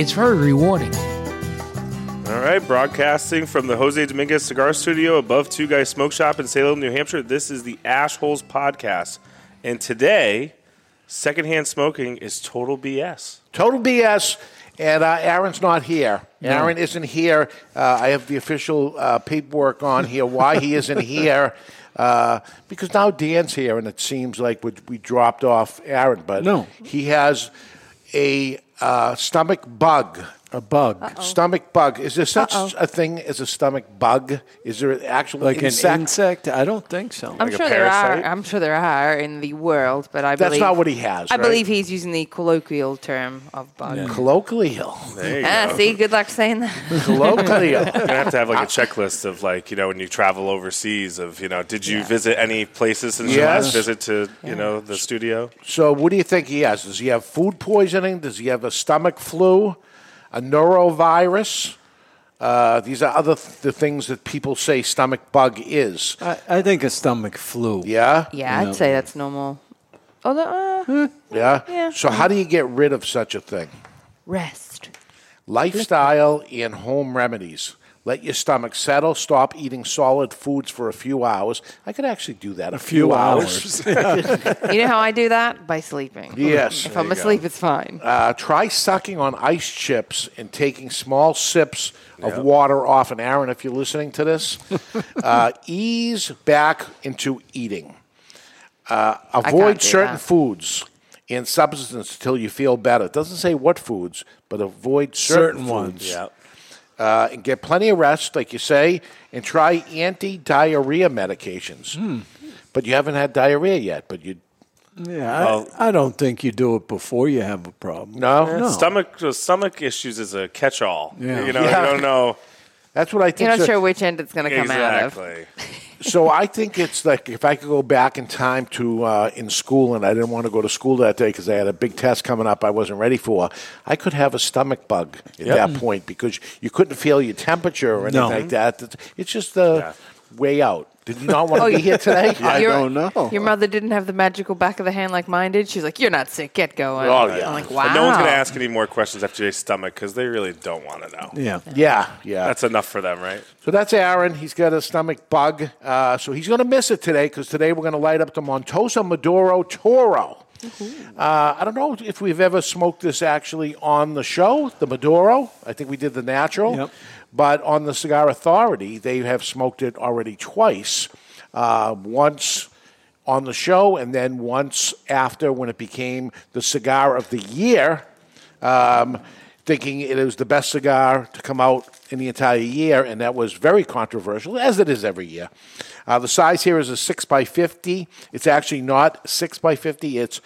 It's very rewarding. All right, broadcasting from the Jose Dominguez Cigar Studio above Two Guys Smoke Shop in Salem, New Hampshire. This is the Ash Holes Podcast. And today, secondhand smoking is total BS. Total BS. And uh, Aaron's not here. Aaron isn't here. Uh, I have the official uh, paperwork on here why he isn't here. Uh, because now Dan's here, and it seems like we, we dropped off Aaron. But No. he has a uh, stomach bug. A bug. Stomach bug. Is there such a thing as a stomach bug? Is there an actual Like insect? an insect? I don't think so. I'm Like a sure there are. I'm sure there are in the world, but I That's believe not what he has. I right? believe he's using the colloquial term of bug. colloquial. There you Ah, go. see, good luck saying that. colloquial. You're have to have like a checklist of like you know when you travel overseas of you know did you visit any places since your last visit to you know the studio? So, what do you think he has? Does he have food poisoning? Does he have a stomach flu? A norovirus? Uh, these are other th- the things that people say stomach bug is. I, I think a stomach flu. Yeah? Yeah, I'd say that's normal. Although, uh, Yeah? Yeah. So, how do you get rid of such a thing? rest. Lifestyle and home remedies. Let your stomach settle. Stop eating solid foods for a few hours. I could actually do that. A, few hours. You know how I do that? By sleeping. Yes. If I'm asleep, it's fine. Uh, try sucking on ice chips and taking small sips of water off. And Aaron, if you're listening to this, uh, ease back into eating. Uh, avoid certain that. foods and substances until you feel better. It doesn't say what foods, but avoid certain, Certain ones. foods. Uh, and get plenty of rest, like you say, and try anti-diarrhea medications. Hmm. But you haven't had diarrhea yet. But you Yeah, Well- I, I don't think you do it before you have a problem. no, No. Stomach stomach issues is a catch-all. Yeah. You know Yeah. you don't know That's what I think. You're not so- sure which end it's going to come out of. exactly. So I think it's like if I could go back in time to uh, in school and I didn't want to go to school that day because I had a big test coming up I wasn't ready for, I could have a stomach bug at that point because you couldn't feel your temperature or anything No. like that. It's- It's just the way out. Did you not want to Oh, be here today? I Your- don't know. Your mother didn't have the magical back of the hand like mine did. She's like, "You're not sick. Get going." Oh, yeah. I'm like, "Wow." But no one's gonna ask any more questions after your stomach because they really don't want to know. Yeah. Yeah, yeah. That's enough for them, right? So that's Aaron. He's got a stomach bug. Uh, so he's going to miss it today because today we're going to light up the Montosa Maduro Toro. Uh, I don't know if we've ever smoked this actually on the show, the Maduro. I think we did the natural. Yep. But on the Cigar Authority, they have smoked it already twice. Uh, once on the show, and then once after when it became the cigar of the year um, thinking it was the best cigar to come out in the entire year, and that was very controversial, as it is every year. Uh, the size here is a 6 by 50 It's actually not 6 by 50 it's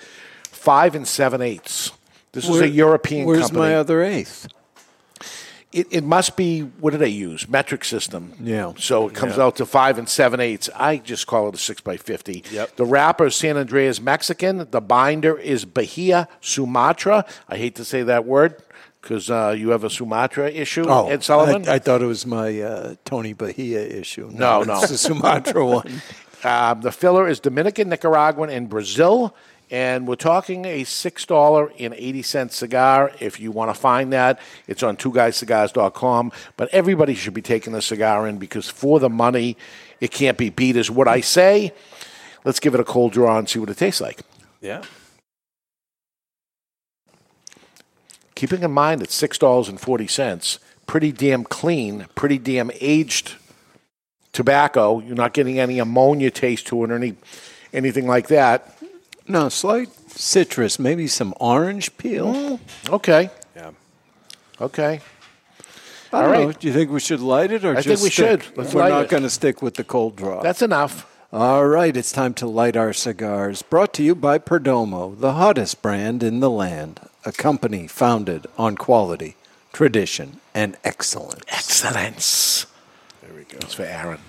5 and 7 eighths. This is a European Where's company. my other eighth? It, it must be, what do they use? Metric system. Yeah. So it comes out to 5 and 7 eighths. I just call it a 6 by 50 Yep. The wrapper is San Andreas Mexican. The binder is Bahia Sumatra. I hate to say that word because uh, you have a Sumatra issue, Ed Sullivan. Oh, I, I thought it was my uh, Tony Bahia issue. No, no. It's the Sumatra one. Um, the filler is Dominican, Nicaraguan, and Brazil. And we're talking a $6.80 cigar. If you want to find that, it's on twoguyscigars.com. But everybody should be taking the cigar in because for the money, it can't be beat, is what I say. Let's give it a cold draw and see what it tastes like. Yeah. Keeping in mind it's $6.40, pretty damn clean, pretty damn aged tobacco. You're not getting any ammonia taste to it or any, anything like that. No, slight citrus, maybe some orange peel. Mm, okay. Yeah. Okay. I don't All know. Do you think we should light it or I just think we stick? should. Let's We're not going to stick with the cold draw. That's enough. All right, it's time to light our cigars. Brought to you by Perdomo, the hottest brand in the land. A company founded on quality, tradition, and excellence. Excellence. There we go. It's for Aaron.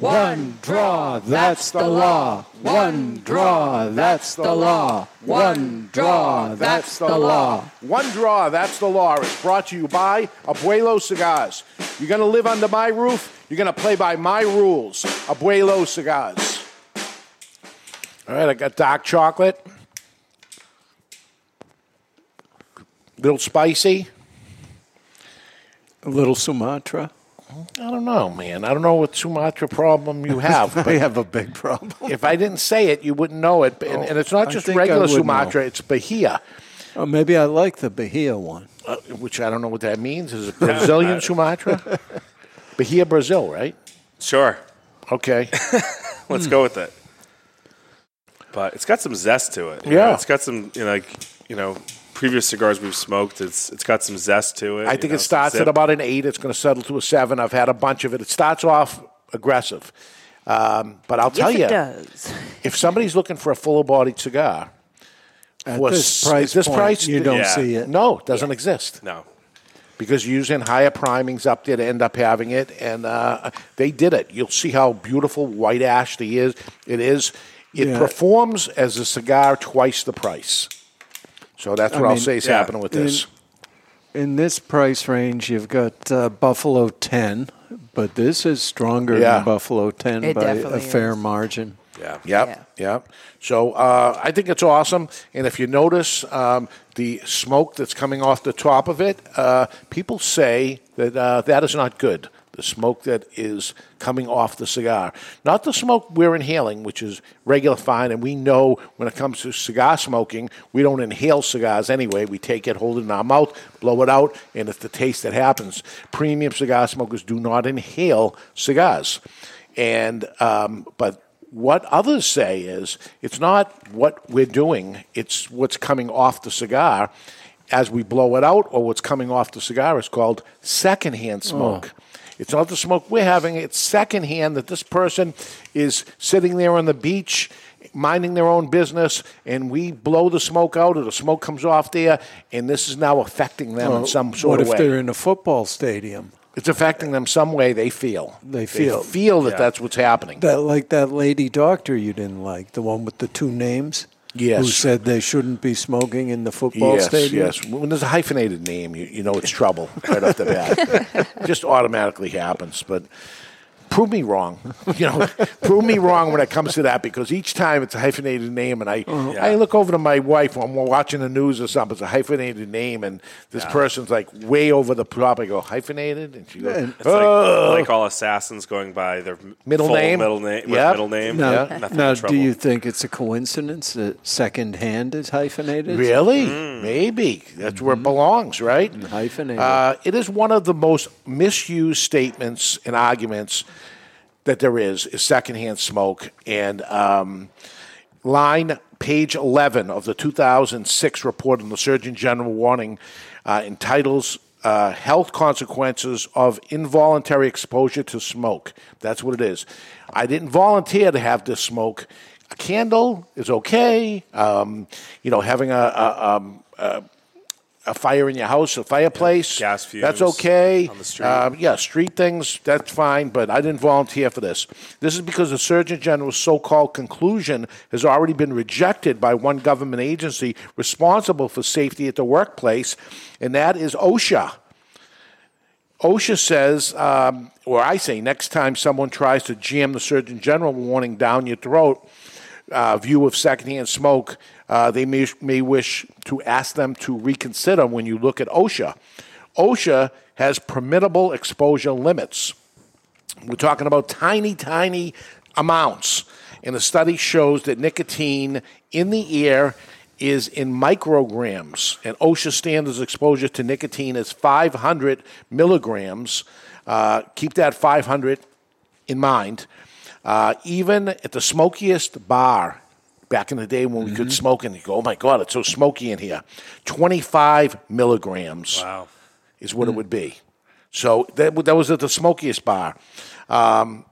One draw, that's the law. One draw, that's the law. One draw, that's the law. One draw, that's the law. It's brought to you by Abuelo Cigars. You're going to live under my roof. You're going to play by my rules. Abuelo Cigars. All right, I got dark chocolate. A Little spicy. A little Sumatra. I don't know, man. I don't know what Sumatra problem you have. I But have a big problem. if I didn't say it, you wouldn't know it. And, and it's not I just think I regular would know. Sumatra, it's Bahia. Oh, maybe I like the Bahia one. uh, which I don't know what that means. Is it Brazilian Sumatra? Bahia, Brazil, right? Sure. Okay. Let's go with it. But it's got some zest to it. you Yeah. know? It's got some, you know, like, you know, previous cigars we've smoked, it's it's got some zest to it. I think know, it starts some at about an eight. It's going to settle to a seven. I've had a bunch of it. It starts off aggressive. Um, but I'll tell yes, you, it does. if somebody's looking for a full-bodied cigar, At was- this price, this point, price, you don't Yeah. see it. no, it doesn't exist. No. because you're using higher primings up there to end up having it, and uh, they did it. You'll see how beautiful white ash the is. It is. It Yeah. performs as a cigar twice the price. So that's I what I will say is yeah. happening with this. In this price range, you've got uh, Buffalo 10, but this is stronger Yeah. than Buffalo 10 It by a fair is. margin. Yeah. Yep, yep. So uh, I think it's awesome. And if you notice um, the smoke that's coming off the top of it, uh, people say that uh, that is not good. The smoke that is coming off the cigar, not the smoke we're inhaling, which is regular fine. And we know when it comes to cigar smoking, we don't inhale cigars anyway. We take it, hold it in our mouth, blow it out, and it's the taste that happens. Premium cigar smokers do not inhale cigars, and um, but what others say is it's not what we're doing, it's what's coming off the cigar as we blow it out, or what's coming off the cigar is called secondhand smoke. It's not the smoke we're having, it's secondhand that this person is sitting there on the beach minding their own business and we blow the smoke out or the smoke comes off there and this is now affecting them in some sort what if they're in a football stadium? it's affecting them some way they feel. They feel. feel that Yeah. that's what's happening. That like that lady doctor you didn't like, the one with the two names. Yes. Who said they shouldn't be smoking in the football yes, stadium? Yes, When there's a hyphenated name, you, you know it's trouble right off the bat. Just automatically happens. But prove me wrong. You know, prove me wrong when it comes to that because each time it's a hyphenated name, and I I look over to my wife when we're watching the news or something. It's a hyphenated name, and this person's like way over the top. I go hyphenated, and she goes, It's like, like all assassins going by their Middle full name? middle name, Yep. middle name. Now, Yeah. Now but do you think it's a coincidence that second hand is hyphenated? Really? Mm. Maybe. That's where it belongs, right? Hyphenated. Uh, it is one of the most misused statements and arguments that there is, is secondhand smoke. And um, line page 11 of the 2006 report on the Surgeon General warning uh, entitles uh, Health Consequences of Involuntary Exposure to Smoke. That's what it is. I didn't volunteer to have this smoke. A candle is okay. Um, you know, having a, a, um, a a fire in your house, a fireplace. gas That's okay. on the street. Um, yeah, street things, that's fine, but I didn't volunteer for this. This is because the Surgeon General's so called conclusion has already been rejected by one government agency responsible for safety at the workplace, and that is OSHA. OSHA says, um, or I say, next time someone tries to jam the Surgeon General warning down your throat, uh, view of secondhand smoke, uh, they may, may wish to ask them to reconsider when you look at OSHA. OSHA has permittable exposure limits. We're talking about tiny, tiny amounts. And the study shows that nicotine in the air is in micrograms. And OSHA standards exposure to nicotine is 500 milligrams. Uh, keep that 500 in mind. Uh, even at the smokiest bar, back in the day when we could smoke and you go, oh my God, it's so smoky in here, 25 milligrams Wow. is what it would be. So that, that was at the smokiest bar. Um,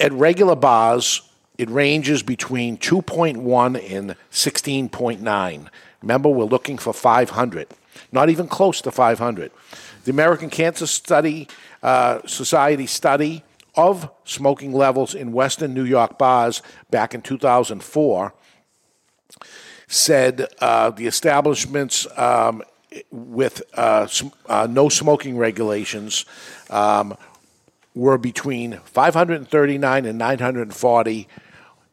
at regular bars, it ranges between 2.1 and 16.9. Remember, we're looking for 500. not even close to 500. The American Cancer Study uh, Society study of smoking levels in Western New York bars back in 2004 said uh, the establishments um, with uh, uh, no smoking regulations um, were between 539 and 940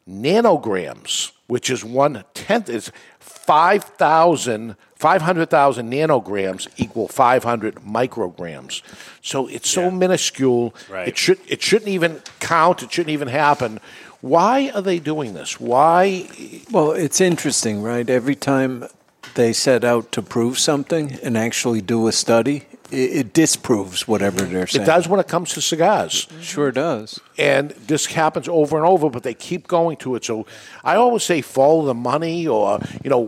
nanograms, which is one tenth is 5,000, 500,000 nanograms equal 500 micrograms. So it's so minuscule. Right. It should it shouldn't even count. It shouldn't even happen. Why are they doing this? Why? Well, it's interesting, right? Every time they set out to prove something and actually do a study, it, it disproves whatever they're saying. It does when it comes to cigars. Sure does. and this happens over and over, but they keep going to it. So I always say follow the money, or you know,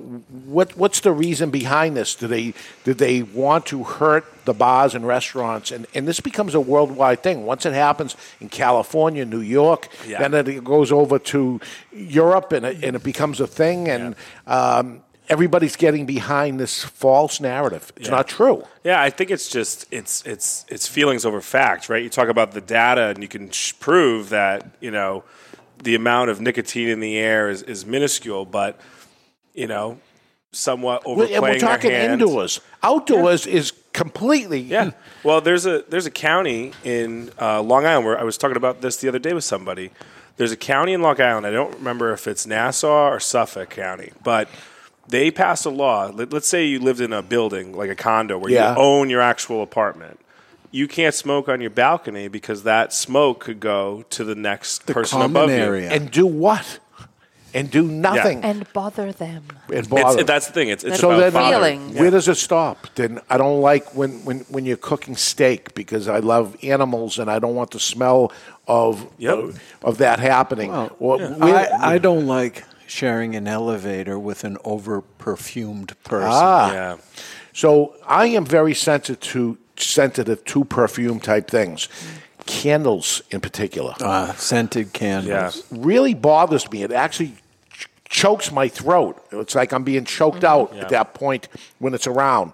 what what's the reason behind this? Do they do they want to hurt the bars and restaurants? And and this becomes a worldwide thing. Once it happens in California, New York, Yeah. then it goes over to Europe, and it, and it becomes a thing, and. Um, Everybody's getting behind this false narrative. It's Yeah. not true. Yeah, I think it's just it's it's it's feelings over fact, right? You talk about the data, and you can sh- prove that you know the amount of nicotine in the air is, is minuscule, but you know, somewhat overplaying and we're talking indoors. Outdoors is completely Yeah. Well, there's a there's a county in uh, Long Island where I was talking about this the other day with somebody. There's a county in Long Island. I don't remember if it's Nassau or Suffolk County, but they passed a law. Let, let's say you lived in a building like a condo where Yeah. you own your actual apartment. You can't smoke on your balcony because that smoke could go to the next The person above area. and do what? And do nothing. And bother them. And bother. It's, that's the thing. It's, it's so about then, bothering. feeling. where does it stop? Then I don't like when, when, when you're cooking steak because I love animals and I don't want the smell of Yep. of, of that happening. Well, Or where- I, I don't like sharing an elevator with an over perfumed person. Ah. Yeah. So I am very sensitive to sensitive to perfume type things, candles in particular. Uh, scented candles. Yeah. really bothers me. It actually ch- chokes my throat. It's like I'm being choked out at that point when it's around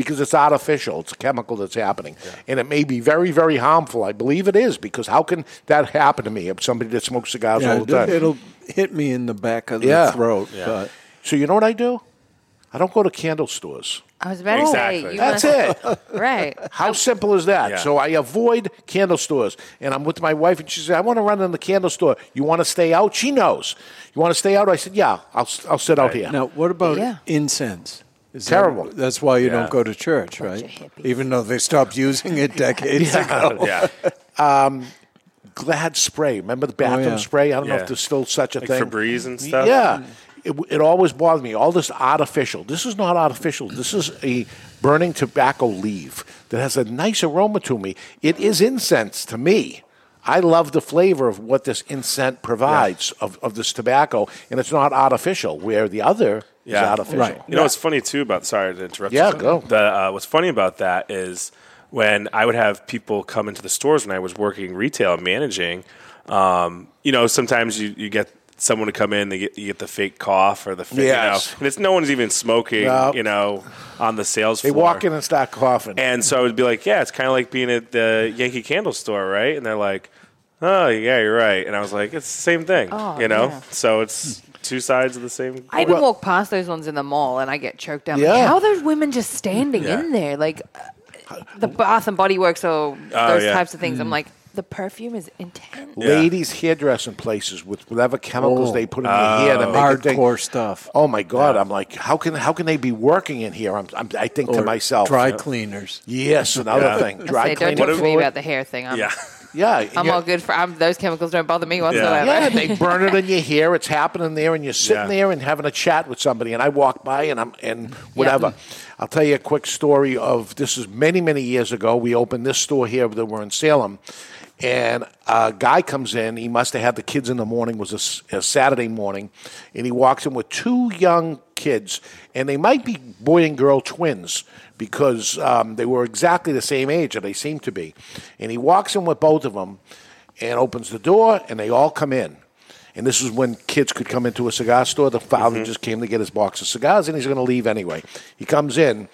because it's artificial. It's a chemical that's happening. And it may be very, very harmful. I believe it is because how can that happen to me? I'm somebody that smokes cigars Yeah, all the time. it'll hit me in the back of the Yeah. throat. But so you know what I do? I don't go to candle stores. I was about Exactly. to say, you That's must, it. Right. How simple is that? Yeah. So I avoid candle stores. And I'm with my wife, and she said, I want to run in the candle store. You want to stay out? She knows. You want to stay out? I said, Yeah, I'll, I'll sit out here. now, what about Yeah. incense? Is that- Terrible. that's why you Yeah. don't go to church, right? Even though they stopped using it decades ago. Yeah. Um, Glade spray. Remember the oh, bathroom yeah. spray? I don't know if there's still such a Like thing. Febreze and stuff? Yeah. It, it always bothered me. All this artificial. This is not artificial. This is a burning tobacco leaf that has a nice aroma to me. It is incense to me. I love the flavor of what this incense provides of, of this tobacco, and it's not artificial, where the other Yeah. is artificial. Right. You know what's funny too about sorry to interrupt. Yeah, you. go. The, uh, what's funny about that is when I would have people come into the stores when I was working retail and managing. Um, you know, sometimes you, you get someone to come in, they get you get the fake cough or the fake, Yes. you know, and it's no one's even smoking. No. You know, on the sales floor. They floor. walk in and start coughing. And so I would be like, yeah, it's kind of like being at the Yankee Candle store, right? And they're like, oh, yeah, you're right. And I was like, it's the same thing, Oh, you know? yeah. So it's two sides of the same. I even Well- walk past those ones in the mall and I get choked up. Yeah. Like, how are those women just standing Yeah. in there? Like uh, the Bath and Body Works or Oh, those yeah. types of things. I'm like, the perfume is intense. Yeah. Ladies' hairdressing places with whatever chemicals Oh. they put in your hair to oh, make it think. Hardcore stuff. Oh my God! I'm like, how can how can they be working in here? I'm, I'm I think to myself, Dry cleaners. Yes, another Yeah. thing. Dry say, don't talk to me about the hair thing. I'm, Yeah. Yeah, I'm all good for. I'm, those chemicals don't bother me whatsoever. Yeah, they burn it in your hair. It's happening there, and you're sitting Yeah. there and having a chat with somebody. And I walk by, and I'm and whatever. I'll tell you a quick story of this is many many years ago. We opened this store here that we're in Salem, and a guy comes in. He must have had the kids in the morning. It was a, Saturday morning, and he walks in with two young kids, and they might be boy and girl twins because um, they were exactly the same age, or they seem to be. And he walks in with both of them and opens the door, and they all come in. And this is when kids could come into a cigar store. The father just came to get his box of cigars, and he's going to leave anyway. He comes in.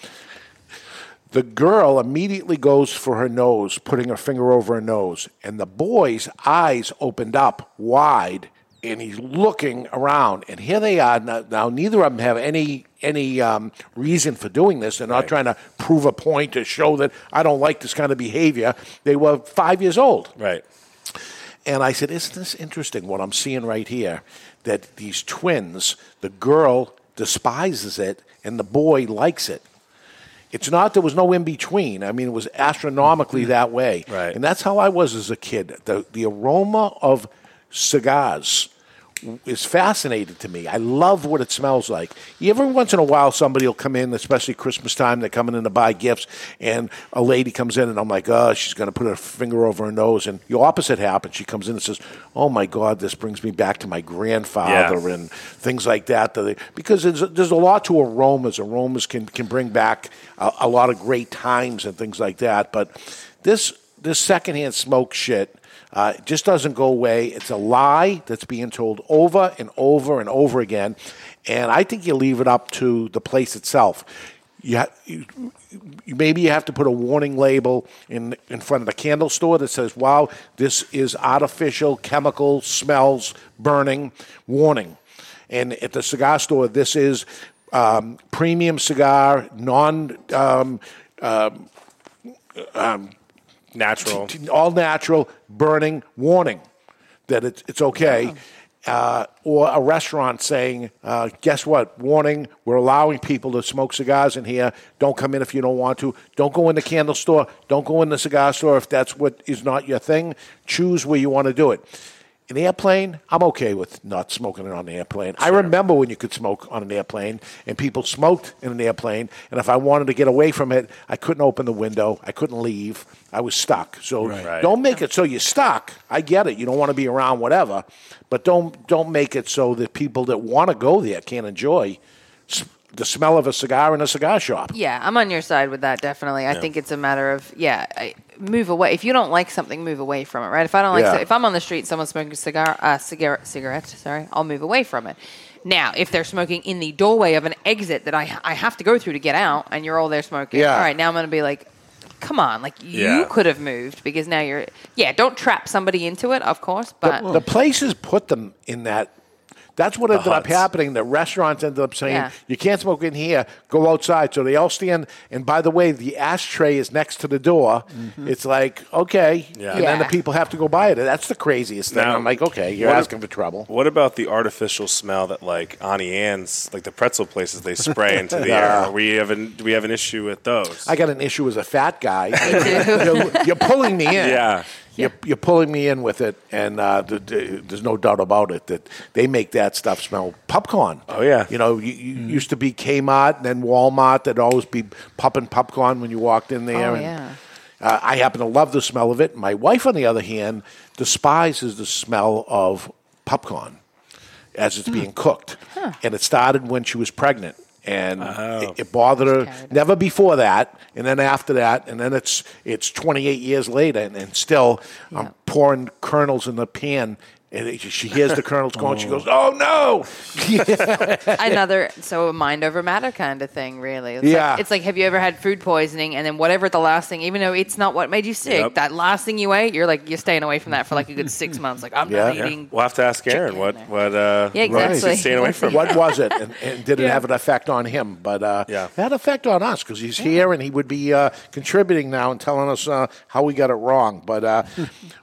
The girl immediately goes for her nose, putting her finger over her nose, and the boy's eyes opened up wide, and he's looking around. And here they are now. now neither of them have any any um, reason for doing this. They're not trying to prove a point to show that I don't like this kind of behavior. They were five years old. Right. And I said, Isn't this interesting what I'm seeing right here? That these twins, the girl despises it and the boy likes it. It's not, there was no in between. I mean, it was astronomically mm-hmm. that way. Right. And that's how I was as a kid. The, the aroma of cigars is fascinating to me. I love what it smells like. Every once in a while, somebody will come in, especially Christmas time. They're coming in to buy gifts, and a lady comes in, and I'm like, oh, she's going to put her finger over her nose. And the opposite happens. She comes in and says, oh my God, this brings me back to my grandfather Yeah. and things like that. that Because there's, there's a lot to aromas. Aromas can, can bring back a, a lot of great times and things like that. But this this secondhand smoke shit uh, it just doesn't go away. It's a lie that's being told over and over and over again. And I think you leave it up to the place itself. You, ha- you, maybe you have to put a warning label in in front of the candle store that says, "Wow, this is artificial chemical smells burning warning." And at the cigar store, this is um, premium cigar, non um, Natural. t- all natural burning warning that it's, it's okay. Uh, or a restaurant saying, uh, guess what? Warning, we're allowing people to smoke cigars in here. Don't come in if you don't want to. Don't go in the candle store. Don't go in the cigar store if that's what is not your thing. Choose where you want to do it. An airplane, I'm okay with not smoking it on an airplane. I remember when you could smoke on an airplane and people smoked in an airplane. And if I wanted to get away from it, I couldn't open the window. I couldn't leave. I was stuck. So Right. don't make it so you're stuck. I get it. You don't want to be around whatever, but don't don't make it so that people that want to go there can't enjoy the smell of a cigar in a cigar shop. Yeah, I'm on your side with that. Definitely, I think it's a matter of yeah, I, move away. If you don't like something, move away from it. Right? If I don't like, Yeah. so if I'm on the street, someone's smoking a cigar, uh, cigarette, cigarette. Sorry, I'll move away from it. Now, if they're smoking in the doorway of an exit that I I have to go through to get out, and you're all there smoking, Yeah. all right, now I'm going to be like. Come on, like you Yeah. could have moved because now you're yeah. Don't trap somebody into it, of course, but the places put them in that. That's what ended up happening. The restaurants ended up saying, Yeah. you can't smoke in here, go outside. So they all stand. And by the way, the ashtray is next to the door. Mm-hmm. It's like, okay. Yeah. And then the people have to go buy it. That's the craziest thing. Now, I'm like, okay, you're what- asking for trouble. What about the artificial smell that like Auntie Anne's, like the pretzel places, they spray into the air? We have an, do we have an issue with those? I got an issue as a fat guy. you're, you're pulling me in. Yeah. You're, you're pulling me in with it, and uh, th- th- there's no doubt about it that they make that stuff smell popcorn. Oh, yeah. You know, you, you used to be Kmart and then Walmart. There'd always be popping popcorn when you walked in there. Oh, and, yeah. uh, I happen to love the smell of it. My wife, on the other hand, despises the smell of popcorn as it's being cooked. And it started when she was pregnant. And oh. it, it bothered her carried never before that, and then after that, and then it's it's 28 years later, and, and still I'm pouring kernels in the pan, and it, she hears the kernels going. She goes, "Oh no!" another so a mind over matter kind of thing really it's Yeah. like, it's like have you ever had food poisoning and then whatever the last thing even though it's not what made you sick Yep. that last thing you ate you're like you're staying away from that for like a good six months like i'm Yeah. not Yeah. eating We'll have to ask Aaron what what uh, Yeah, what exactly. he's staying away from. what was it, and, and did it have an effect on him? But uh, Yeah. it had an effect on us because he's here and he would be uh, contributing now and telling us uh, how we got it wrong. But uh,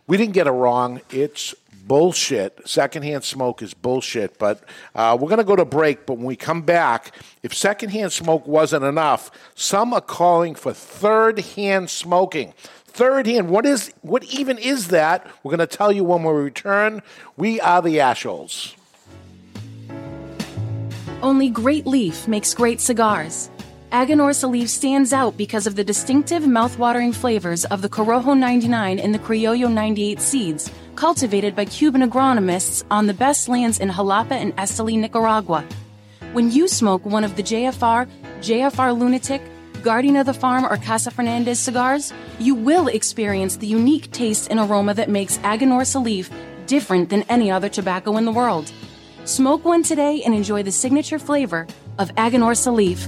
we didn't get it wrong. It's bullshit. Secondhand smoke is bullshit. But uh, we're going to go to break. But when we come back, if secondhand smoke wasn't enough, some are calling for third hand smoking. Third hand, what is what even is that? We're going to tell you when we return. We are the Ashholes. Only Great Leaf makes great cigars. Aganorsa Leaf stands out because of the distinctive mouthwatering flavors of the Corojo 99 and the Criollo 98 seeds, cultivated by Cuban agronomists on the best lands in Jalapa and Esteli, Nicaragua. When you smoke one of the JFR, JFR Lunatic, Guardian of the Farm, or Casa Fernandez cigars, you will experience the unique taste and aroma that makes Aganorsa Leaf different than any other tobacco in the world. Smoke one today and enjoy the signature flavor of Aganorsa Leaf.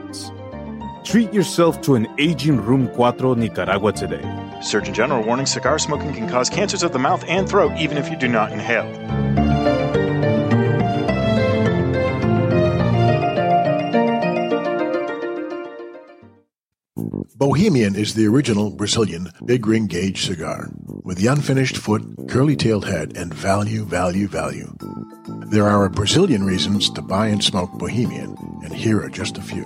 Treat yourself to an aging Room 4 Nicaragua today. Surgeon General warning cigar smoking can cause cancers of the mouth and throat even if you do not inhale. Bohemian is the original Brazilian big ring gauge cigar with the unfinished foot, curly tailed head, and value, value, value. There are Brazilian reasons to buy and smoke Bohemian, and here are just a few.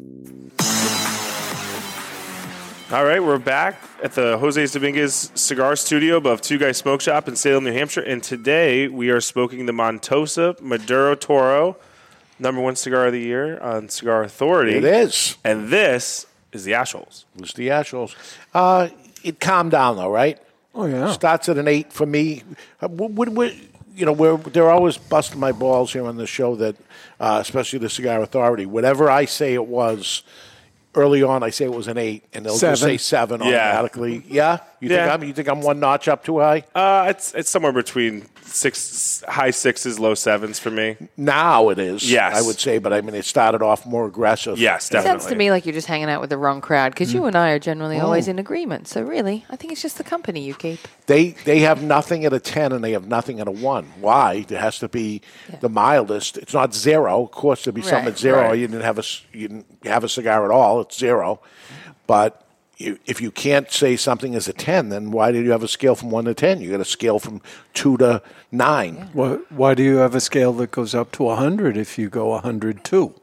All right, we're back at the Jose Dominguez Cigar Studio above Two Guys Smoke Shop in Salem, New Hampshire. And today we are smoking the Montosa Maduro Toro, number one cigar of the year on Cigar Authority. It is. And this is the Ashholes. It's the Ashholes. Uh, it calmed down though, right? Oh yeah. Starts at an eight for me. Uh, what- what- what- you know, we're, they're always busting my balls here on the show that, uh, especially the Cigar Authority. Whatever I say it was early on, I say it was an eight, and they'll just say seven Yeah. automatically. Yeah, you Yeah. think I'm you think I'm one notch up too high? Uh, it's it's somewhere between six, high sixes, low sevens for me. Now it is. Yes. I would say, but I mean, it started off more aggressive. Yes, It sounds to me like you're just hanging out with the wrong crowd because Mm. you and I are generally always Oh. in agreement. So really, I think it's just the company you keep. They they have nothing at a ten and they have nothing at a one. Why? It has to be the mildest. It's not zero. Of course, there'd be something Right, at zero. right. You didn't have a s- you didn't have a cigar at all. It's zero. But you, if you can't say something is a ten, then why did you have a scale from one to ten? You got a scale from two to nine. Why, why do you have a scale that goes up to 100 if you go 102?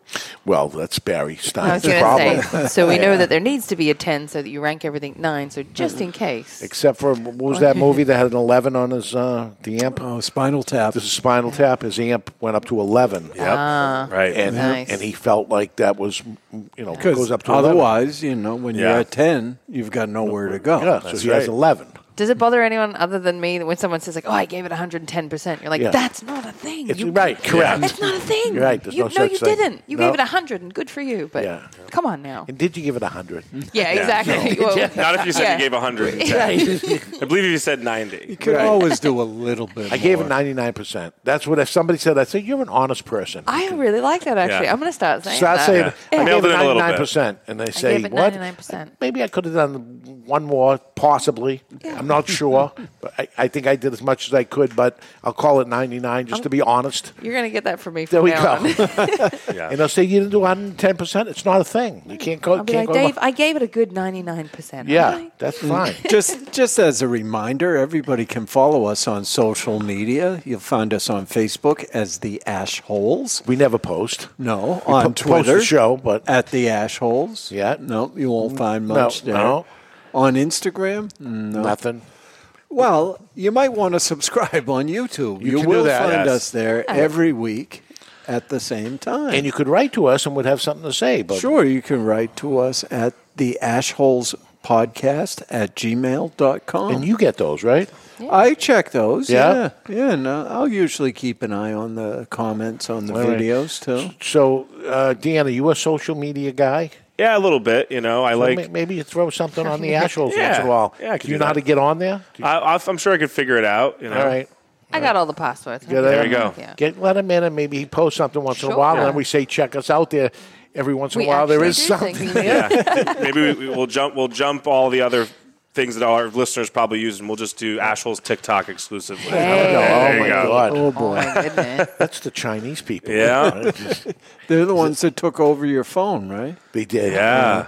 Well, that's Barry Stein's problem. Say, so we know that there needs to be a 10 so that you rank everything 9, so just in case. Except for, what was that movie that had an 11 on his, uh, the amp? Oh, Spinal Tap. This is Spinal Tap. His amp went up to 11. Ah, yep. Ah, right. And, nice. and he felt like that was, you know, goes up to Otherwise, 11. you know, when yeah. you're at 10, you've got nowhere to go. Yeah, that's so he right. has 11. Does it bother anyone other than me that when someone says like, "Oh, I gave it 110 percent," you're like, Yeah. "That's not a thing." It's You- right, correct. That's not a thing. You're right, there's you, no such you thing. didn't. You No. gave it 100, and good for you. But Yeah. come on now. And did you give it a hundred? Yeah, exactly. Well, Not if you said yeah. you gave 100. I believe you said 90. You could Right. always do a little bit. I gave it more. ninety nine percent. That's what if somebody said. I say you're an honest person. I really like that actually. Yeah. I'm going to start saying Start that. saying Yeah. I Nailed gave it it in a little ninety bit. nine percent, and they say gave it what? 99%. Maybe I could have done one more, possibly. I'm not sure, but I, I think I did as much as I could. But I'll call it ninety nine just to be honest. You're going to get that from me. There from we now go. on. Yeah. And they'll say you didn't do 110 percent. It's not a thing. You mm. can't go. I'll be can't like, go Dave, I gave it a good 99%. yeah, that's fine. just just as a reminder, everybody can follow us on social media. You'll find us on Facebook as the Ash Holes. We never post. No, We on po- post Twitter the show, but at the Ash Holes. Yeah. no, you won't mm, find No, much there. no. On Instagram, no. nothing. Well, you might want to subscribe on YouTube. You You, can do will that, find yes. us there every week at the same time. And you could write to us and would have something to say. But Sure, you can write to us at the Ashholes podcast at gmail.com. and you get those right. I check those. Yeah? Yeah. Yeah. and uh, I'll usually keep an eye on the comments on the All right. videos too. So, uh, Deanna, are you a social media guy? Yeah, a little bit. You know, I So like. maybe you throw something on the Ashholes Yeah. once in a while. Yeah, I could do you do know how to get on there? You- I, I- I'm sure I could figure it out. You know. all right. I got all the passwords. Get There you go. Yeah. Get let him in, and maybe he posts something once in a Sure. while, and then we say, "Check us out there." Every once in We a while, there actually is do something. Yeah. Maybe we, we- we'll jump. We'll jump all the other things that our listeners probably use, and we'll just do Ashhole's TikTok exclusively. Hey. Oh, oh, There you my go. God. Oh Oh boy. my goodness. That's the Chinese people. Yeah. They're the ones that took over your phone, right? They did. Yeah. Uh,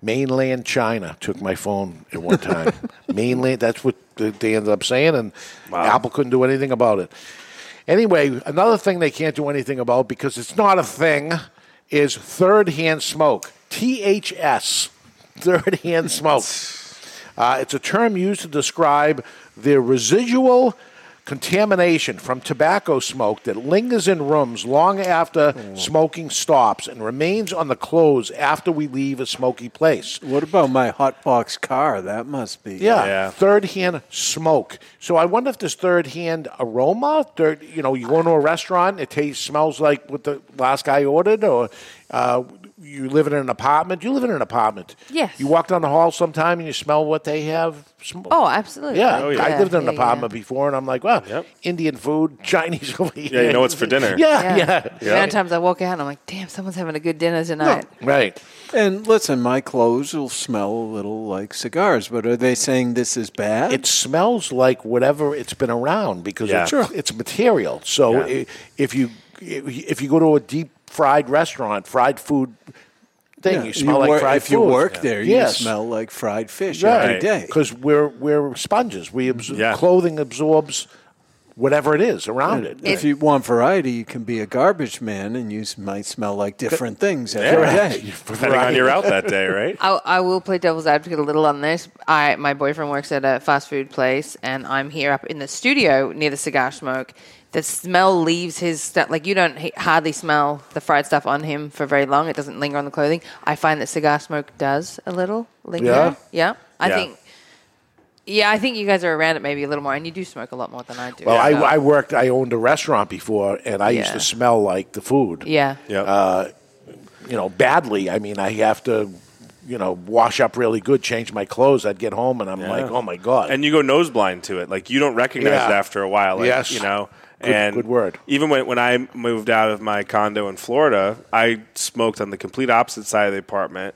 mainland China took my phone at one time. Mainland, that's what they they ended up saying, and Apple couldn't do anything about it. Anyway, another thing they can't do anything about because it's not a thing is third hand smoke. THS, third hand smoke. Uh, it's a term used to describe the residual contamination from tobacco smoke that lingers in rooms long after smoking stops and remains on the clothes after we leave a smoky place. What about my hot box car? That must be. Yeah, Yeah. third hand smoke. So I wonder if this third hand aroma, third, you know, you go into a restaurant, it tastes smells like what the last guy ordered, or uh, you live in an apartment. You live in an apartment. Yes. You walk down the hall sometime and you smell what they have. Sm- Oh, absolutely. yeah, Oh, yeah. I lived in an yeah, apartment before, and I'm like, wow, Yep. Indian food, Chinese over here. Yeah, you know what's for dinner. Yeah, yeah, The amount of times I walk out and I'm like, damn, someone's having a good dinner tonight. right. And listen, my clothes will smell a little like cigars, but are they saying this is bad? It smells like whatever it's been around because Yeah. it's, Sure. it's material. So Yeah. i- if you if you go to a deep fried restaurant, fried food thing, Yeah, you smell like work, fried if food. you work there, yes. you smell like fried fish every Right. day. because we're we're sponges. We absor- Yeah. clothing absorbs whatever it is around it. If you want variety, you can be a garbage man, and you might smell like different things every Yeah. day. Depending on your out that day, right? I, I will play devil's advocate a little on this. I my boyfriend works at a fast food place, and I'm here up in the studio near the cigar smoke. The smell leaves his stuff. Like you don't he- hardly smell the fried stuff on him for very long. It doesn't linger on the clothing. I find that cigar smoke does a little linger. Yeah? yeah. I Yeah. think. Yeah, I think you guys are around it maybe a little more, and you do smoke a lot more than I do. Well, so- I, I worked. I owned a restaurant before, and I used Yeah. to smell like the food. yeah. Yep. uh, you know, badly. I mean, I have to, you know, wash up really good, change my clothes. I'd get home and I'm Yeah. like, oh my god. and you go nose blind to it. Like you don't recognize Yeah. it after a while. Like, Yes. you know. Good- and good word. Even when, when I moved out of my condo in Florida, I smoked on the complete opposite side of the apartment.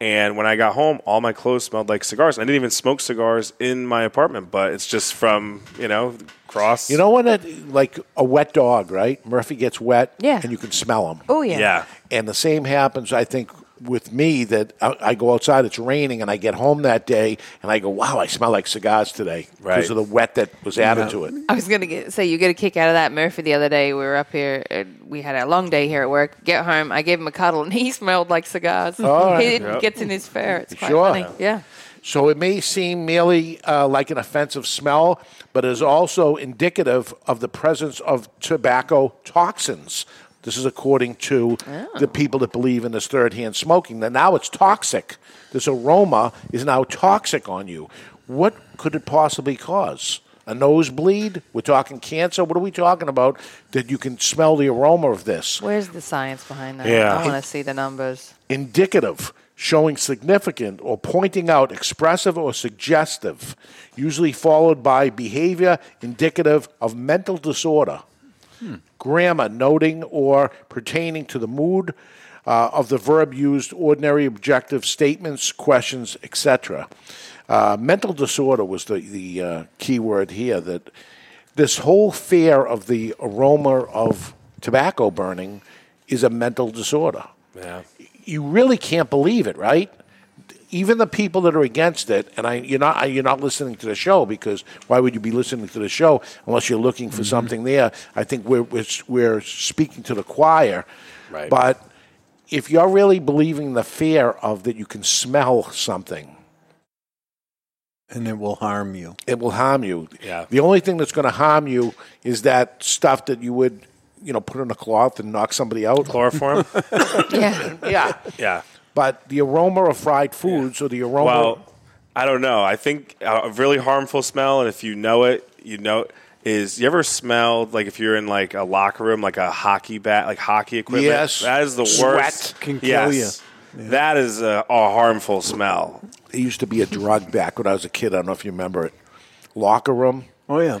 And when I got home, all my clothes smelled like cigars. I didn't even smoke cigars in my apartment, but it's just from you know cross. you know when it like a wet dog, right? Murphy gets wet, Yeah. and you can smell him. Oh yeah. yeah, And the same happens, I think, with me that I, I go outside, it's raining, and I get home that day, and I go, wow, I smell like cigars today Right. because of the wet that was added to it. I was gonna say you get a kick out of that. Murphy the other day we were up here. Uh, we had a long day here at work. Get home, I gave him a cuddle, and he smelled like cigars. All right. He Yep. gets in his fur. It's quite Sure. funny. Yeah. So it may seem merely uh, like an offensive smell, but is also indicative of the presence of tobacco toxins. This is according to the oh. people that believe in this third hand smoking. That now it's toxic. This aroma is now toxic on you. what could it possibly cause? A nosebleed? We're talking cancer. What are we talking about? That you can smell the aroma of this. Where's the science behind that? Yeah. I want to see the numbers. indicative, showing significant or pointing out expressive or suggestive, usually followed by behavior indicative of mental disorder. Grammar, noting or pertaining to the mood uh, of the verb used, ordinary objective statements, questions, etc. Uh, mental disorder was the, the uh, key word here that this whole fear of the aroma of tobacco burning is a mental disorder Yeah. you really can't believe it, right? Even the people that are against it, and I, you're not you're not listening to the show because why would you be listening to the show unless you're looking for mm-hmm. something there? I think we're we're, we're speaking to the choir, Right. but if you're really believing the fear of that you can smell something, and it will harm you. it will harm you. Yeah. The only thing that's going to harm you is that stuff that you would, you know, put in a cloth and knock somebody out. Chloroform? Yeah. yeah. yeah. But the aroma of fried foods or the aroma. Well, I don't know. I think a really harmful smell, and if you know it, you know is you ever smelled like if you're in like a locker room, like a hockey bat, like hockey equipment? Yes. that is the worst Sweat worst. can kill yes. That is a, a harmful smell. It used to be a drug back when I was a kid. I don't know if you remember it. Locker room. Oh yeah.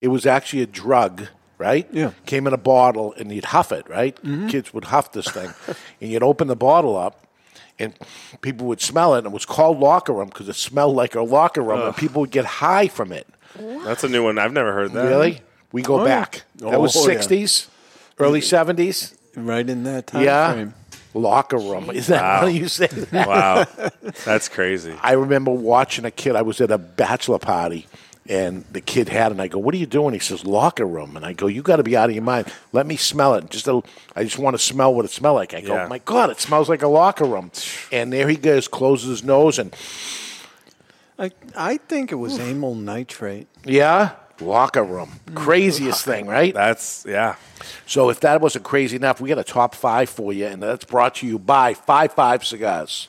It was actually a drug, right? Yeah. Came in a bottle and you'd huff it, right? Mm-hmm. Kids would huff this thing. and you'd open the bottle up and people would smell it. And it was called locker room because it smelled like a locker room and people would get high from it. That's a new one. I've never heard that. Really? We go Oh, yeah. back. That was Oh, yeah. 60s, early 70s. Right in that time yeah. frame. Locker room. Is that Wow. funny you say that? Wow, that's crazy. I remember watching a kid. I was at a bachelor party, and the kid had it. And I go, "What are you doing?" He says, "Locker room." And I go, "You got to be out of your mind. Let me smell it. Just a, I just want to smell what it smells like." I go, Yeah. "My God, it smells like a locker room." And there he goes, closes his nose, and I I think it was amyl nitrate. yeah, locker room, mm. craziest thing, right? That's yeah. So if that wasn't crazy enough, we got a top five for you, and that's brought to you by Five Five Cigars.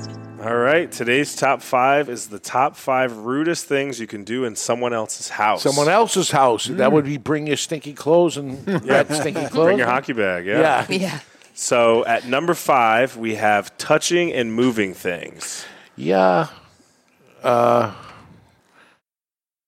All right, today's top five is the top five rudest things you can do in someone else's house. Someone else's house. That would be bring your stinky clothes and red stinky clothes. Bring your hockey bag. Yeah. Yeah. Yeah. So at number five, we have touching and moving things. Yeah. Uh,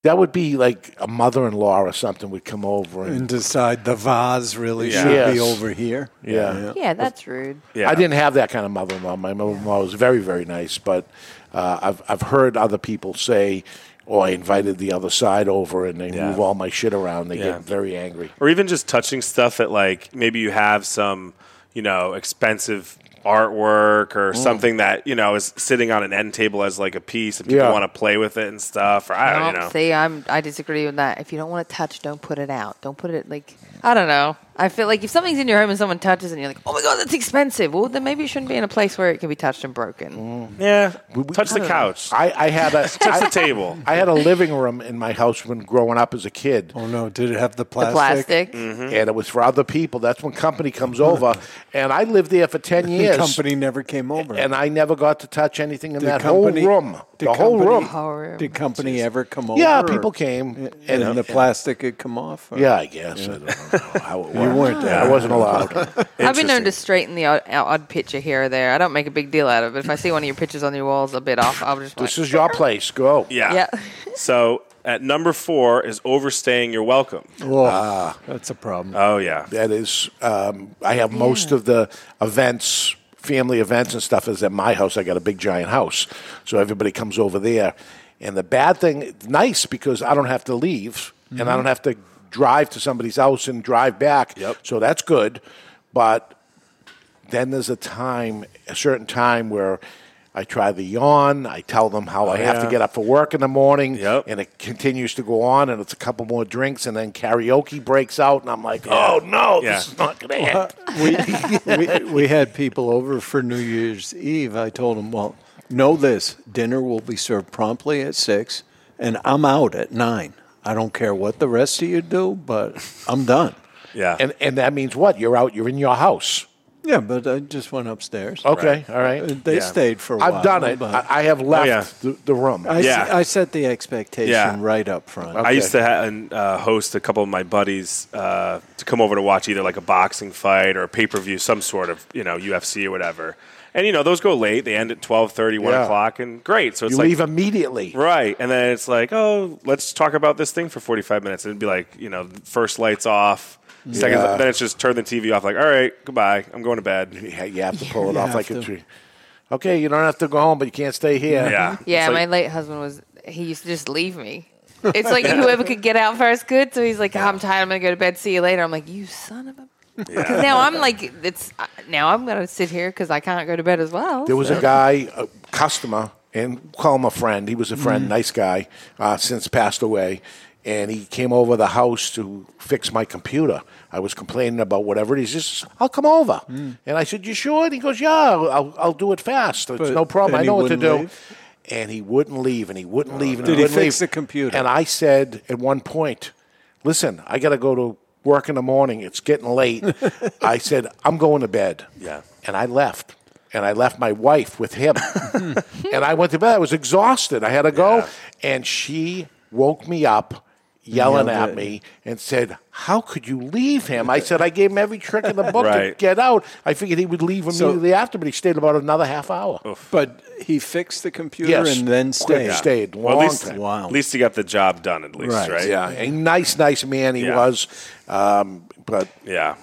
that would be like a mother-in-law or something would come over and, And decide the vase really Yeah. should Yes. be over here. Yeah. Yeah, that's rude. Yeah. I didn't have that kind of mother-in-law. My mother-in-law was very, very nice, but uh, I've I've heard other people say, "Oh, I invited the other side over and they Yeah. move all my shit around." They Yeah. get very angry. or even just touching stuff at like maybe you have some you know expensive artwork or mm. something that you know is sitting on an end table as like a piece and people Yeah. want to play with it and stuff or i don't you know See, I'm I disagree with that. If you don't want to touch, don't put it out. Don't put it like I don't know. I feel like if something's in your home and someone touches it and you're like, oh my god, that's expensive. Well, then maybe it shouldn't be in a place where it can be touched and broken. yeah we touch the couch I, I had a touch the table I had a living room in my house when growing up as a kid. Oh no, did it have the The plastic? plastic. Mm-hmm. and it was for other people. That's when company comes over, and I lived there for ten The years. company never came over. and I never got to touch anything in Did that company- whole room. Did The whole company- room. Horror. did company ever come over? Yeah, or- people came. and, And, the plastic had come off. or- yeah, I guess. I don't know how it worked. You weren't there. I wasn't allowed. I've been known to straighten the odd, odd picture here or there. I don't make a big deal out of it. If I see one of your pictures on your walls a bit off, I'll just this like, is your place. Go. yeah yeah. so at number four is overstaying your welcome Oh, that's a problem. oh yeah That is. Um, I have most of the events, family events and stuff, is at my house. I got a big giant house, so everybody comes over there. And the bad thing, nice because I don't have to leave, and I mm-hmm. don't have to drive to somebody's house and drive back. Yep. So that's good. But then there's a time, a certain time where I try the yawn. I tell them how I oh, have yeah. to get up for work in the morning, and it continues to go on, and it's a couple more drinks, and then karaoke breaks out, and I'm like, oh no, Yeah. this is not going to end. we, we, we had people over for New Year's Eve. I told them, well, know this dinner will be served promptly at six, and I'm out at nine. I don't care what the rest of you do, but I'm done. Yeah. And and that means what? You're out. You're in your house. Yeah, but I just went upstairs. Okay, all right. Uh, They Yeah. stayed for a while. I've done it. but- I, I have left the, the room. I, s- I set the expectation Yeah. right up front. I used to ha- and, uh, host a couple of my buddies uh, to come over to watch either like a boxing fight or a pay per view, some sort of you know UFC or whatever. And you know those go late; they end at 12:30, 1 Yeah. o'clock, and great. So it's you like leave immediately. right, and then it's like, oh, let's talk about this thing for 45 minutes. And it'd be like, you know, first lights off, second, Yeah. then it's just turn the TV off. Like, all right, goodbye, I'm going to bed. Yeah, you have to pull it off have like a tree. Okay, you don't have to go home, but you can't stay here. Yeah. Yeah, my late husband was. He used to just leave me. It's like whoever could get out first good. So he's like, I'm tired. I'm gonna go to bed. See you later. I'm like, you son of a. Because now I'm like, it's uh, now I'm gonna sit here because I can't go to bed as well. There was so. a guy, a customer, and call him a friend. He was a friend, Mhm. nice guy, uh, since passed away. And he came over the house to fix my computer. I was complaining about whatever it is. He says, I'll come over. Mm. And I said, You sure? And he goes, Yeah, I'll, I'll do it fast. It's But- no problem. I know what to do. leave? And he wouldn't leave, and he wouldn't leave. And Did he wouldn't fix leave. the computer? And I said at one point, Listen, I got to go to work in the morning. It's getting late. I said, I'm going to bed. Yeah. And I left. And I left my wife with him. and I went to bed. I was exhausted. I had to go. And she woke me up yelling at at me and said, How could you leave him? I said, I gave him every trick in the book to get out. I figured he would leave So- immediately after, but he stayed about another half hour. But he fixed the computer Yes. and then Quick, stayed. stayed. Well, Long at least, time. at least he got the job done. At least, right? Yeah. A nice, nice man he Yeah. was. Um, but Yeah.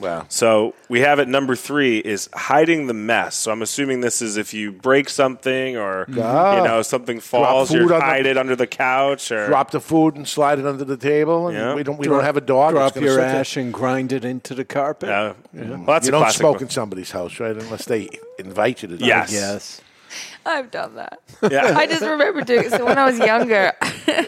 Wow. So we have at number three is hiding the mess. So I'm assuming this is if you break something or Ah. you know something falls, you on the- hide it under the couch or drop the food and slide it under the table. And Yeah. we don't we don't have a dog. Drop your sit there. ash and grind it into the carpet. Yeah. Yeah. Well, that's you a don't classic smoke one. in somebody's house, right? Unless they invite you to. do Yes. it. Yes. I've done that. Yeah. I just remember doing so when I was younger.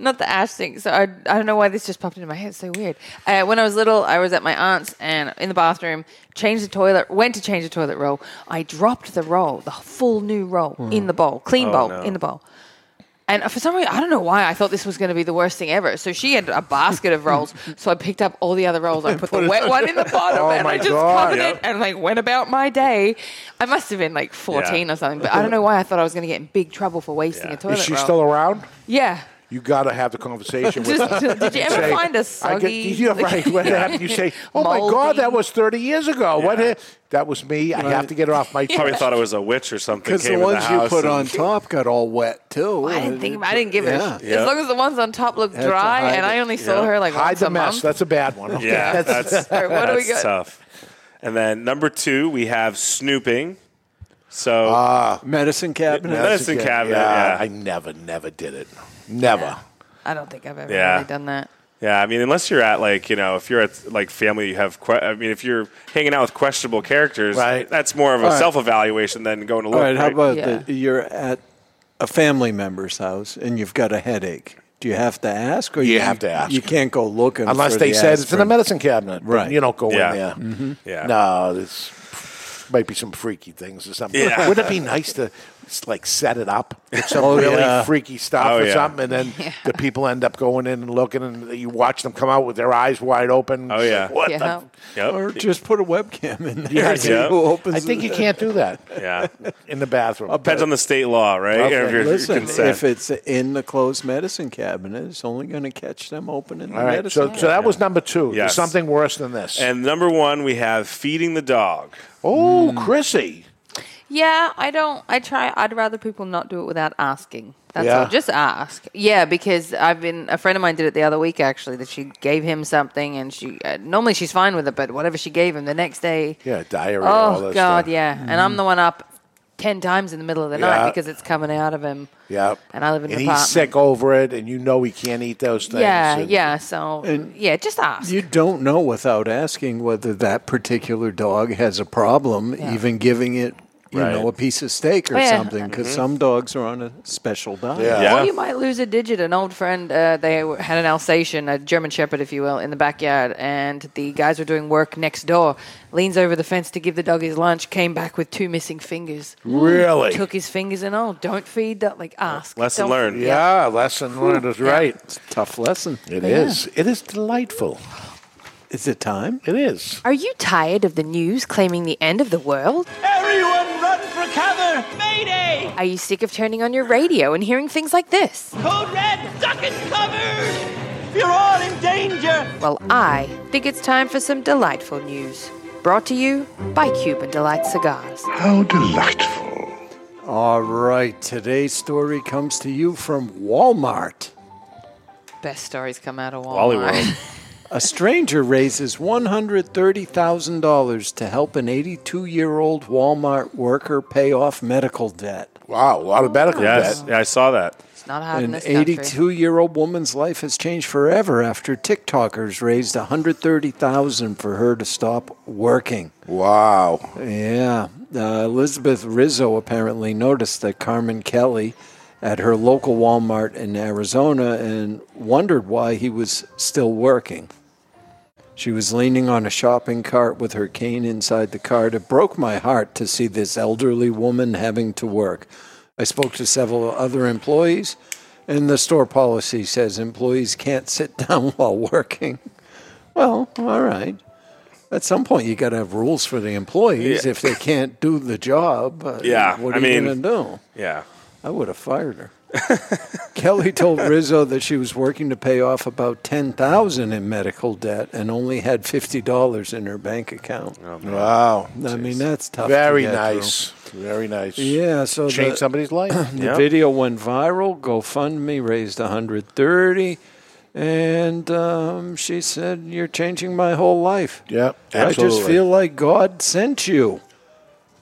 Not the ash thing. So I, I don't know why this just popped into my head. It's so weird. Uh, when I was little, I was at my aunt's and in the bathroom, changed the toilet, went to change the toilet roll. I dropped the roll, the full new roll, in the bowl, clean Oh, bowl, no. in the bowl. And for some reason, I don't know why I thought this was going to be the worst thing ever. So she had a basket of rolls. So I picked up all the other rolls. I put the put it wet on- one in the bottom, Oh and my I just God. covered Yep. it and like went about my day. I must have been like fourteen Yeah. or something, but I don't know why I thought I was going to get in big trouble for wasting a toilet roll. Is she roll. still around? Yeah. You got to have the conversation with Just- her. did you ever Say, find a I soggy- get, you're right. What happened? You say, "Oh my God, that was 30 years ago." What? hit- That was me. I have to get her off my Chest. Probably thought it was a witch or something. Because the ones the you put and- on top got all wet too. I didn't think I didn't give it. Yeah. A, Yeah. As long as the ones on top look Had to dry, hide and I it. only saw Yeah. her like Hide once the a mess. month. That's a bad one. Okay. Yeah, that's, All right, what do we that's got? tough. And then number two, we have snooping. So Ah, Medicine cabinet. Medicine cabinet, yeah. I never, never did it. Never. I don't think I've ever Yeah. really done that. Yeah, I mean, unless you're at like you know, if you're at like family, you have. Que- I mean, if you're hanging out with questionable characters, Right. That's more of a All right. self-evaluation than going to look. All right, how about Yeah. the, you're at a family member's house and you've got a headache? Do you have to ask, or You have to ask. You can't go looking Unless for they the said it's in a medicine cabinet. Right. You don't go Yeah. in there. Mm-hmm. Yeah. No, this might be some freaky things or something. Yeah. Wouldn't it be nice to s- like set it up It's some Oh, really yeah. freaky stuff Oh, or yeah. something, and then the people end up going in and looking, and you watch them come out with their eyes wide open. Oh, yeah. what? Yeah. The? Yep. Or just put a webcam in there. Yeah, and see opens I think you can't do that yeah. in the bathroom. Depends on the state law, right? Okay. If you're- you're Listen, consent. if it's in the closed medicine cabinet, it's only going to catch them opening the All right, medicine. so so that was number two. There's Yes. something worse than this. and number one, we have feeding the dog. oh, Hmm. Chrissy. Yeah, I don't. I try. I'd rather people not do it without asking. That's Yeah. all. Just ask. Yeah, because I've been. A friend of mine did it the other week actually. That she gave him something, and she uh, normally she's fine with it, but whatever she gave him the next day. Yeah, diarrhea. all Oh that God, stuff. yeah. And I'm the one up ten times in the middle of the Yeah. night because it's coming out of him. Yeah. And I live in an and he's apartment. sick over it, and you know he can't eat those things. Yeah, and- yeah. So and yeah, just ask. You don't know without asking whether that particular dog has a problem, Yeah. even giving it you Right. know, a piece of steak or Oh, yeah. something, because Mhm. some dogs are on a special diet. Or you might lose a digit. An old friend, uh, they had an Alsatian, a German Shepherd, if you will, in the backyard, and the guys were doing work next door. Leans over the fence to give the dog his lunch. Came back with two missing fingers. Really? Took his fingers and all. Don't feed that. Like ask. Lesson Don't- learned. Yeah, lesson learned is right. Tough lesson. It Yeah. is. It is delightful. Is it time? It is. Are you tired of the news claiming the end of the world? Everyone run for cover! Mayday! Are you sick of turning on your radio and hearing things like this? Code red, duck and cover! You're all in danger! Well, I think it's time for some delightful news. Brought to you by Cuban Delight Cigars. How delightful. All right, today's story comes to you from Walmart. Best stories come out of Wally Walmart. World. A stranger raises $130,000 to help an 82 year old Walmart worker pay off medical debt. Wow, a lot of medical Yes, debt. yeah, I saw that. It's not hard in An this country. 82 year old woman's life has changed forever after TikTokers raised 130000 for her to stop working. Wow. Yeah. Uh, Elizabeth Rizzo apparently noticed that Carmen Kelly at her local Walmart in Arizona and wondered why he was still working. She was leaning on a shopping cart with her cane inside the cart. It broke my heart to see this elderly woman having to work. I spoke to several other employees, and the store policy says employees can't sit down while working. Well, all right. At some point, you got to have rules for the employees Yeah. if they can't do the job. Yeah, what are I you mean- going to do? Yeah. I would have fired her. Kelly told Rizzo that she was working to pay off about ten thousand in medical debt and only had fifty dollars in her bank account. Wow. I mean, that's tough. Very to get nice. Very nice. Yeah, so Change the- somebody's life. The Yep. video went viral. GoFundMe raised 130, and um, she said, "You're changing my whole life." Yeah, absolutely. I just feel like God sent you.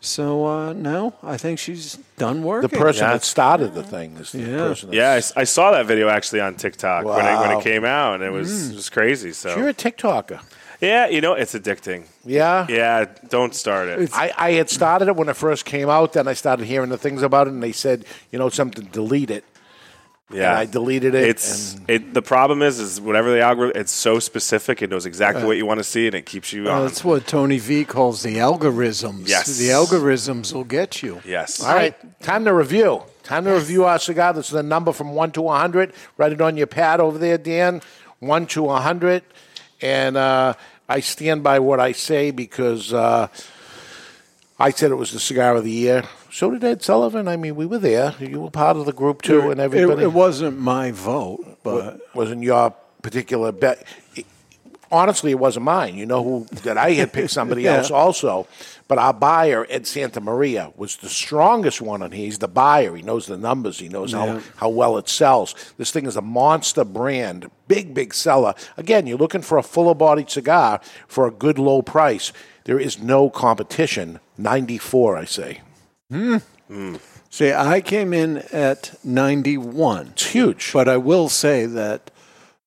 So uh, now I think she's done working. The person that started the thing is the Yeah. person. That's, Yeah, I s- I, saw that video actually on TikTok when, it, when it came out, and it was Mm. just crazy. So You're a TikToker. yeah, you know it's addicting. Yeah. Yeah, don't start it. I, I had started it when it first came out. Then I started hearing the things about it, and they said, you know, something, delete it. Yeah, And I deleted it. It's it. The problem is, is whatever the algorithm, it's so specific. It knows exactly Uh, what you want to see, and it keeps you Uh, on. that's what Tony V calls the algorithms. Yes. The algorithms will get you. Yes. All right, time to review. Time to review our cigar. This is the number from 1 to 100. Write it on your pad over there, Dan. 1 to 100. And uh, I stand by what I say because uh, I said it was the cigar of the year. So did Ed Sullivan. I mean, we were there. You were part of the group, too, and It- everybody. It, wasn't my vote, but wasn't your particular bet. Honestly, it wasn't mine. You know who that I had picked somebody Yeah. else also, but our buyer Ed Santa Maria was the strongest one on here. He's the buyer. He knows the numbers. He knows Yeah. how how well it sells. This thing is a monster brand, big big seller. Again, you're looking for a fuller bodied cigar for a good low price. There is no competition. Ninety four, I say. Hmm. See, I came in at 91. It's huge. But I will say that,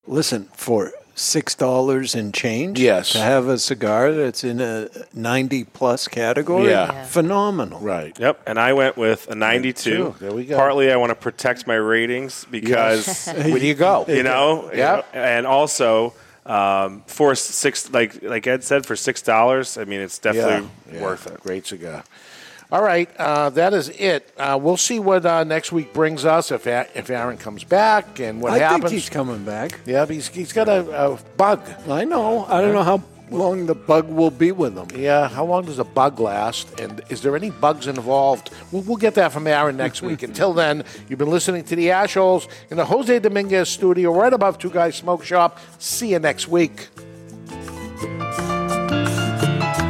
listen, for $6 and change Yes. to have a cigar that's in a 90 plus category, Yeah. Yeah. phenomenal. Right. Yep, and I went with a 92. There we go. Partly, I want to protect my ratings because Yes. Where do you go? You know, Yeah. you know, and also um, for six, like like Ed said, for six dollars. I mean, it's definitely Yeah, yeah, worth it. Great cigar. All right, uh, that is it. Uh, we'll see what uh, next week brings us if A- if Aaron comes back and what I happens. think he's coming back. yeah, but he's, he's got a, a bug. I know. I don't know how long the bug will be with him. Yeah, how long does a bug last? And is there any bugs involved? We'll, we'll get that from Aaron next week. Until then, you've been listening to the Ash Holes in the Jose Dominguez studio right above Two Guys Smoke Shop. See you next week.